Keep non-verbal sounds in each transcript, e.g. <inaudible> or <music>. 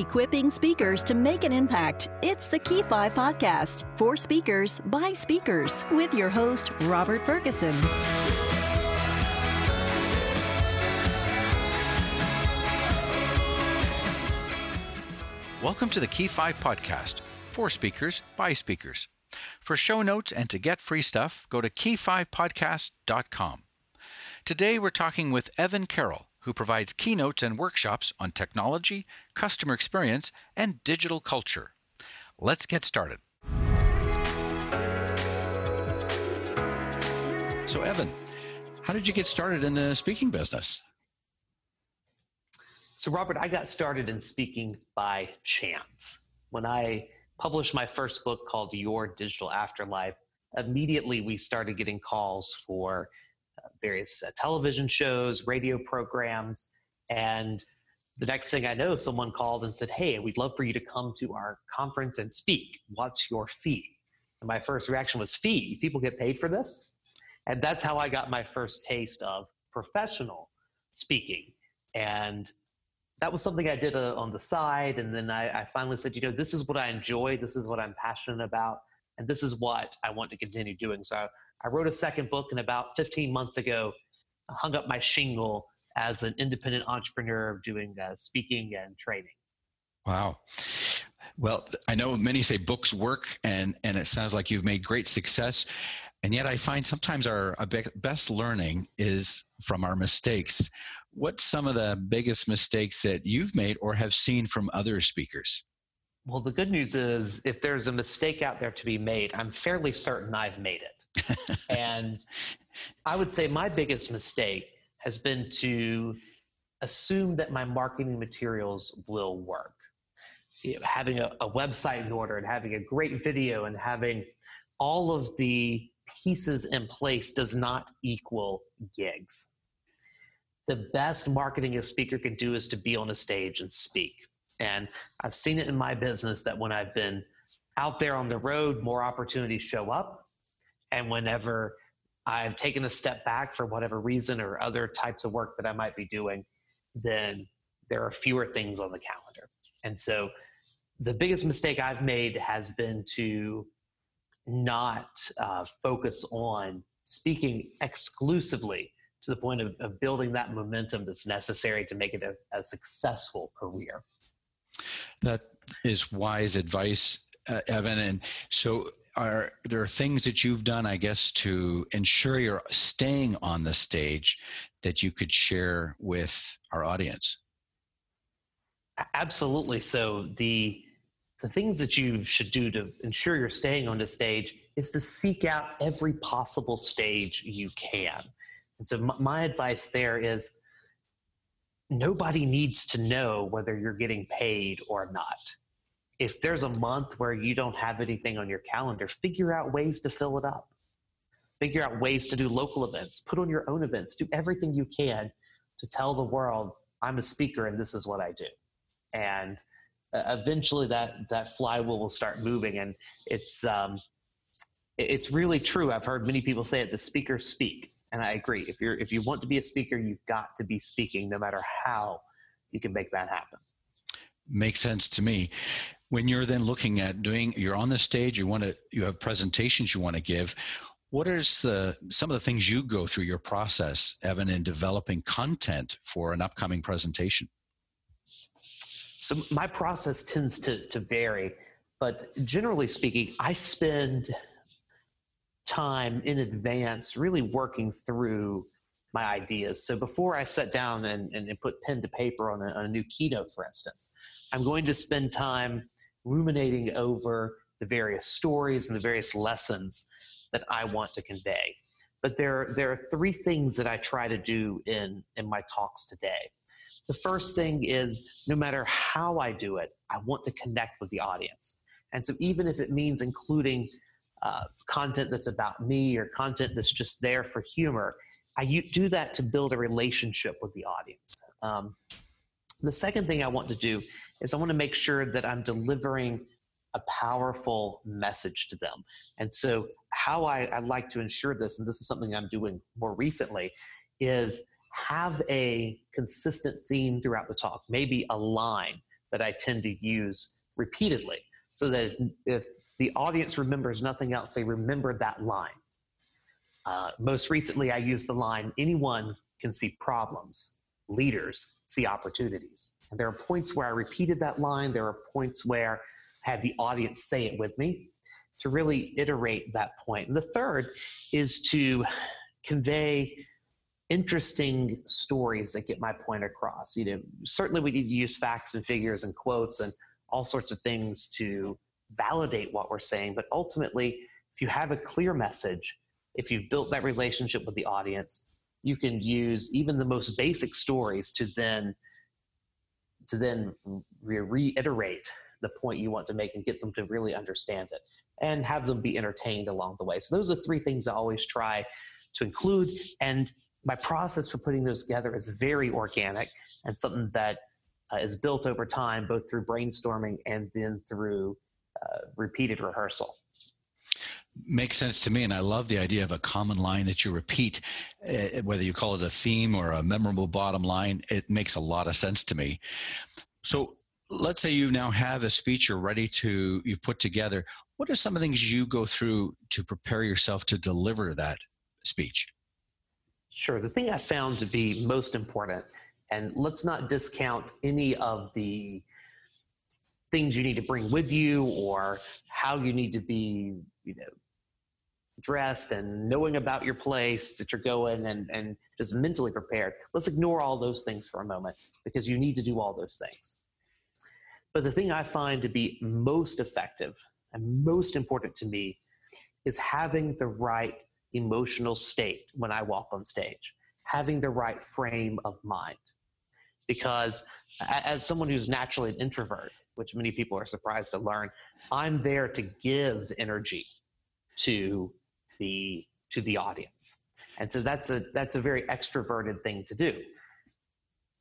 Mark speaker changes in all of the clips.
Speaker 1: equipping speakers to make an impact. It's the Key 5 podcast for speakers by speakers with your host, Robert Ferguson.
Speaker 2: Welcome to the Key 5 podcast for speakers by speakers. For show notes and to get free stuff, go to key5podcast.com. Today we're talking with Evan Carroll, who provides keynotes and workshops on technology, customer experience, and digital culture. Let's get started. So, Evan, how did you get started in the speaking business?
Speaker 3: So, Robert, I got started in speaking by chance. When I published my first book called Your Digital Afterlife, immediately we started getting calls for various uh, television shows, radio programs, and the next thing I know, someone called and said, Hey, we'd love for you to come to our conference and speak. What's your fee? And my first reaction was, Fee? People get paid for this? And that's how I got my first taste of professional speaking. And that was something I did uh, on the side. And then I, I finally said, You know, this is what I enjoy, this is what I'm passionate about, and this is what I want to continue doing. So I wrote a second book, and about 15 months ago, I hung up my shingle as an independent entrepreneur doing uh, speaking and training.
Speaker 2: Wow. Well, I know many say books work, and, and it sounds like you've made great success. And yet, I find sometimes our, best learning is from our mistakes. What's some of the biggest mistakes that you've made or have seen from other speakers?
Speaker 3: Well, the good news is if there's a mistake out there to be made, I'm fairly certain I've made it <laughs> and I would say my biggest mistake has been to assume that my marketing materials will work. You know, having a, a website in order and having a great video and having all of the pieces in place does not equal gigs. The best marketing a speaker can do is to be on a stage and speak. And I've seen it in my business that when I've been out there on the road, more opportunities show up and whenever I've taken a step back for whatever reason or other types of work that I might be doing, then there are fewer things on the calendar. And so the biggest mistake I've made has been to not uh, focus on speaking exclusively to the point of, of, building that momentum that's necessary to make it a, a successful career.
Speaker 2: That is wise advice, uh, Evan. And so are there are things that you've done, I guess, to ensure you're staying on the stage that you could share with our audience?
Speaker 3: Absolutely. So the the things that you should do to ensure you're staying on the stage is to seek out every possible stage you can. And so my, my advice there is nobody needs to know whether you're getting paid or not if there's a month where you don't have anything on your calendar, figure out ways to fill it up. Figure out ways to do local events, put on your own events, do everything you can to tell the world, I'm a speaker and this is what I do. And uh, eventually that, that flywheel will start moving. And it's, um, it's really true. I've heard many people say it, the speakers speak. And I agree. If you're, if you want to be a speaker, you've got to be speaking no matter how you can make that happen
Speaker 2: makes sense to me when you're then looking at doing you're on the stage you want to you have presentations you want to give What is the some of the things you go through your process evan in developing content for an upcoming presentation
Speaker 3: so my process tends to, to vary but generally speaking i spend time in advance really working through my ideas so before i sit down and, and, and put pen to paper on a, on a new keynote for instance i'm going to spend time ruminating over the various stories and the various lessons that I want to convey. But there, there are three things that I try to do in, in my talks today. The first thing is no matter how I do it, I want to connect with the audience. And so, even if it means including uh, content that's about me or content that's just there for humor, I do that to build a relationship with the audience. Um, the second thing I want to do is I want to make sure that I'm delivering a powerful message to them. And so, how I, I like to ensure this, and this is something I'm doing more recently, is have a consistent theme throughout the talk, maybe a line that I tend to use repeatedly so that if, if the audience remembers nothing else, they remember that line. Uh, most recently, I used the line anyone can see problems, leaders see opportunities. And there are points where I repeated that line, there are points where I had the audience say it with me to really iterate that point. And the third is to convey interesting stories that get my point across. You know, certainly we need to use facts and figures and quotes and all sorts of things to validate what we're saying. But ultimately, if you have a clear message, if you've built that relationship with the audience, you can use even the most basic stories to then to then re- reiterate the point you want to make and get them to really understand it and have them be entertained along the way. So those are three things I always try to include. And my process for putting those together is very organic and something that uh, is built over time, both through brainstorming and then through uh, repeated rehearsal.
Speaker 2: Makes sense to me, and I love the idea of a common line that you repeat, uh, whether you call it a theme or a memorable bottom line. It makes a lot of sense to me. So, let's say you now have a speech you're ready to you've put together what are some of the things you go through to prepare yourself to deliver that speech
Speaker 3: sure the thing i found to be most important and let's not discount any of the things you need to bring with you or how you need to be you know dressed and knowing about your place that you're going and, and just mentally prepared. Let's ignore all those things for a moment because you need to do all those things. But the thing i find to be most effective and most important to me is having the right emotional state when i walk on stage having the right frame of mind because as someone who's naturally an introvert, which many people are surprised to learn, I'm there to give energy to the to the audience. And so that's a that's a very extroverted thing to do.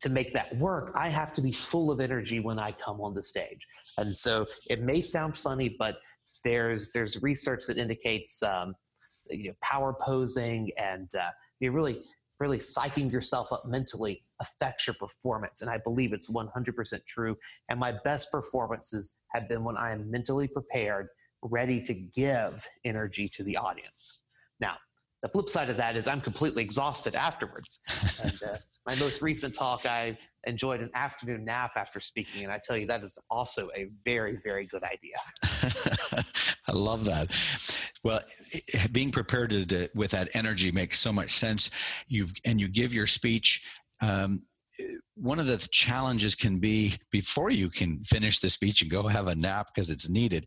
Speaker 3: To make that work, I have to be full of energy when I come on the stage. And so it may sound funny, but there's there's research that indicates um, you know power posing and uh, you really really psyching yourself up mentally affects your performance. And I believe it's 100% true. And my best performances have been when I am mentally prepared, ready to give energy to the audience. Now, the flip side of that is I'm completely exhausted afterwards. and uh, <laughs> my most recent talk, I enjoyed an afternoon nap after speaking. And I tell you, that is also a very, very good idea. <laughs>
Speaker 2: I love that. Well, being prepared to, to, with that energy makes so much sense. You've and you give your speech. Um, one of the challenges can be before you can finish the speech and go have a nap because it's needed,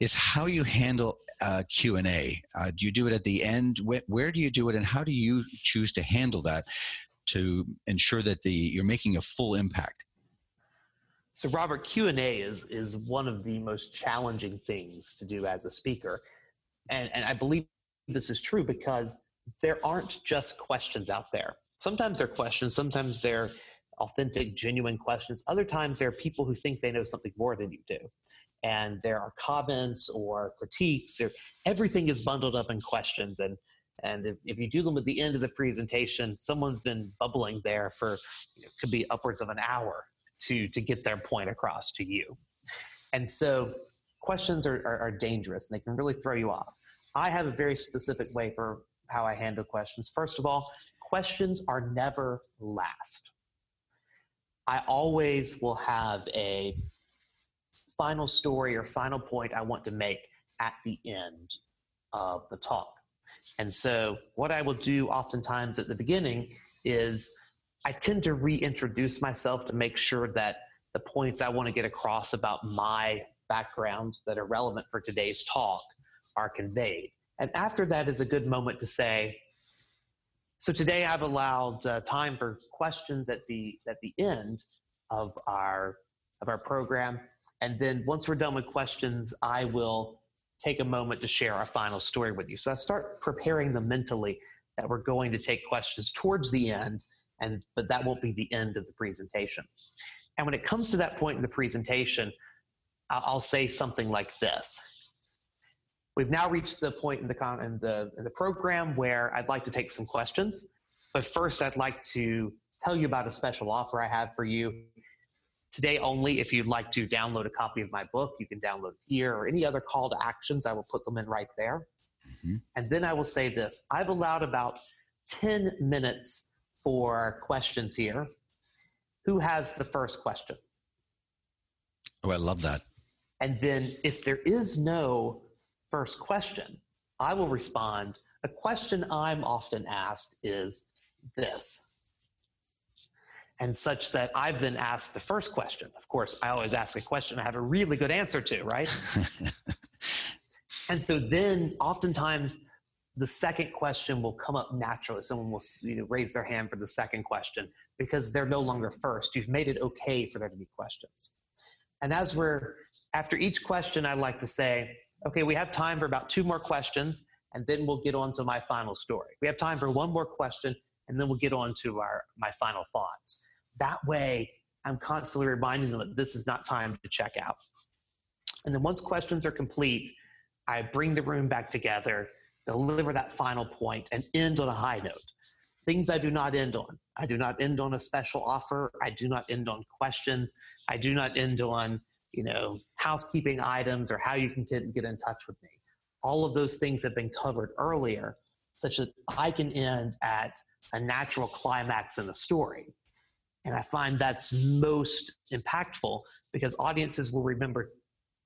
Speaker 2: is how you handle uh, Q and A. Uh, do you do it at the end? Where, where do you do it, and how do you choose to handle that to ensure that the you're making a full impact?
Speaker 3: So, Robert, Q and A is is one of the most challenging things to do as a speaker, and and I believe this is true because there aren't just questions out there. Sometimes they're questions, sometimes they're authentic, genuine questions. Other times there are people who think they know something more than you do. And there are comments or critiques, or everything is bundled up in questions. And and if, if you do them at the end of the presentation, someone's been bubbling there for you know, could be upwards of an hour to to get their point across to you. And so questions are, are, are dangerous and they can really throw you off. I have a very specific way for how I handle questions. First of all, questions are never last. I always will have a final story or final point I want to make at the end of the talk. And so, what I will do oftentimes at the beginning is I tend to reintroduce myself to make sure that the points I want to get across about my background that are relevant for today's talk are conveyed. And after that is a good moment to say, so today I've allowed uh, time for questions at the at the end of our of our program, and then once we're done with questions, I will take a moment to share our final story with you. So I start preparing them mentally that we're going to take questions towards the end, and but that won't be the end of the presentation. And when it comes to that point in the presentation, I'll say something like this. We've now reached the point in the, con- in the, in the program where I'd like to take some questions. But first, I'd like to tell you about a special offer I have for you. today only. If you'd like to download a copy of my book, you can download it here or any other call to actions. I will put them in right there. Mm-hmm. And then I will say this I've allowed about 10 minutes for questions here. Who has the first question?
Speaker 2: Oh, I love that.
Speaker 3: And then if there is no first question, I will respond. A question I'm often asked is this. And such that I've then asked the first question. Of course, I always ask a question I have a really good answer to, right? <laughs> and so then oftentimes the second question will come up naturally. Someone will you know, raise their hand for the second question because they're no longer first. You've made it okay for there to be questions. And as we're after each question, I like to say, okay, we have time for about two more questions, and then we'll get on to my final story. We have time for one more question, and then we'll get on to our, my final thoughts. That way, I'm constantly reminding them that this is not time to check out. And then once questions are complete, I bring the room back together, deliver that final point, and end on a high note. Things I do not end on. I do not end on a special offer. I do not end on questions. I do not end on you know, housekeeping items or how you can get, get in touch with me. All of those things have been covered earlier, such that I can end at a natural climax in the story. And I find that's most impactful because audiences will remember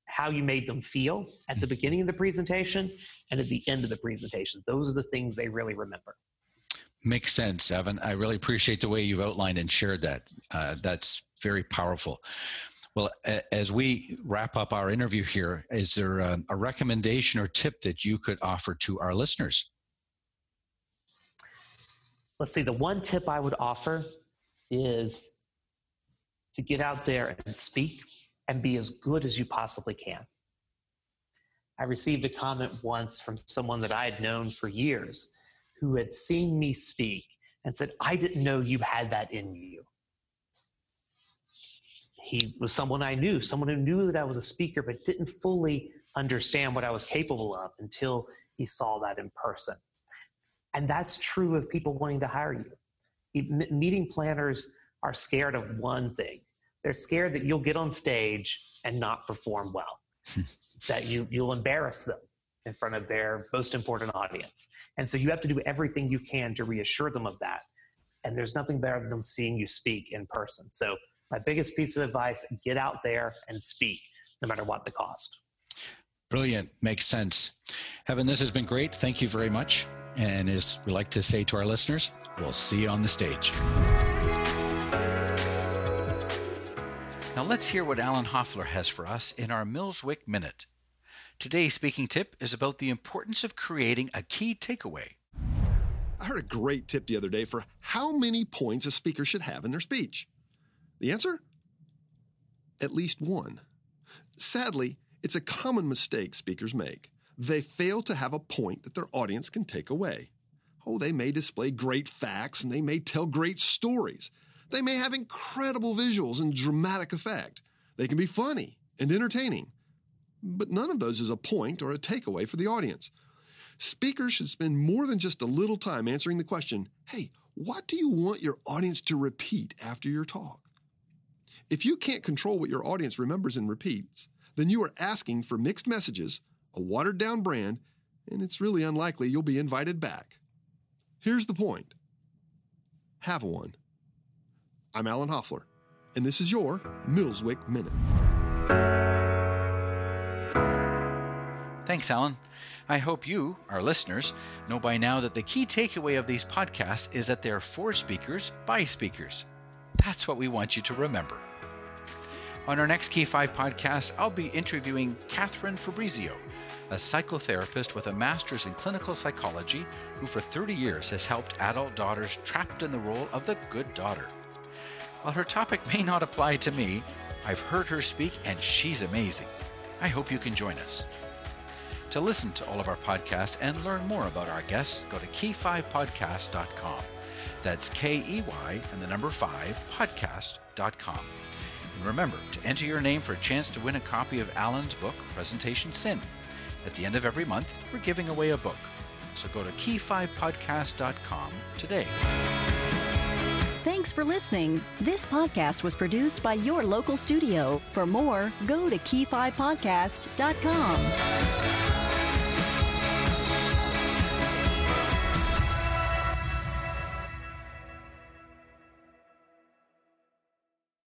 Speaker 3: how you made them feel at the beginning of the presentation and at the end of the presentation. Those are the things they really remember.
Speaker 2: Makes sense, Evan. I really appreciate the way you've outlined and shared that. Uh, that's very powerful. Well, as we wrap up our interview here, is there a, a recommendation or tip that you could offer to our listeners?
Speaker 3: Let's see, the one tip I would offer is to get out there and speak and be as good as you possibly can. I received a comment once from someone that I had known for years who had seen me speak and said, I didn't know you had that in you he was someone I knew, someone who knew that I was a speaker, but didn't fully understand what I was capable of until he saw that in person. And that's true of people wanting to hire you. Meeting planners are scared of one thing they're scared that you'll get on stage and not perform well, <laughs> that you, you'll embarrass them in front of their most important audience. And so you have to do everything you can to reassure them of that. And there's nothing better than seeing you speak in person. So my biggest piece of advice get out there and speak, no matter what the cost.
Speaker 2: Brilliant. Makes sense. Evan, this has been great. Thank you very much. And as we like to say to our listeners, we'll see you on the stage. Now let's hear what Alan Hoffler has for us in our Millswick Minute. Today's speaking tip is about the importance of creating a key takeaway.
Speaker 4: I heard a great tip the other day for how many points a speaker should have in their speech. The answer? At least one. Sadly, it's a common mistake speakers make. They fail to have a point that their audience can take away. Oh, they may display great facts and they may tell great stories. They may have incredible visuals and dramatic effect. They can be funny and entertaining. But none of those is a point or a takeaway for the audience. Speakers should spend more than just a little time answering the question hey, what do you want your audience to repeat after your talk? If you can't control what your audience remembers and repeats, then you are asking for mixed messages, a watered down brand, and it's really unlikely you'll be invited back. Here's the point have one. I'm Alan Hoffler, and this is your Millswick Minute.
Speaker 2: Thanks, Alan. I hope you, our listeners, know by now that the key takeaway of these podcasts is that they're for speakers by speakers. That's what we want you to remember. On our next Key 5 podcast, I'll be interviewing Catherine Fabrizio, a psychotherapist with a master's in clinical psychology who for 30 years has helped adult daughters trapped in the role of the good daughter. While her topic may not apply to me, I've heard her speak and she's amazing. I hope you can join us. To listen to all of our podcasts and learn more about our guests, go to key5podcast.com. That's K E Y and the number 5 podcast.com. And remember to enter your name for a chance to win a copy of Alan's book, Presentation Sin. At the end of every month, we're giving away a book. So go to key5podcast.com today.
Speaker 1: Thanks for listening. This podcast was produced by your local studio. For more, go to key5podcast.com.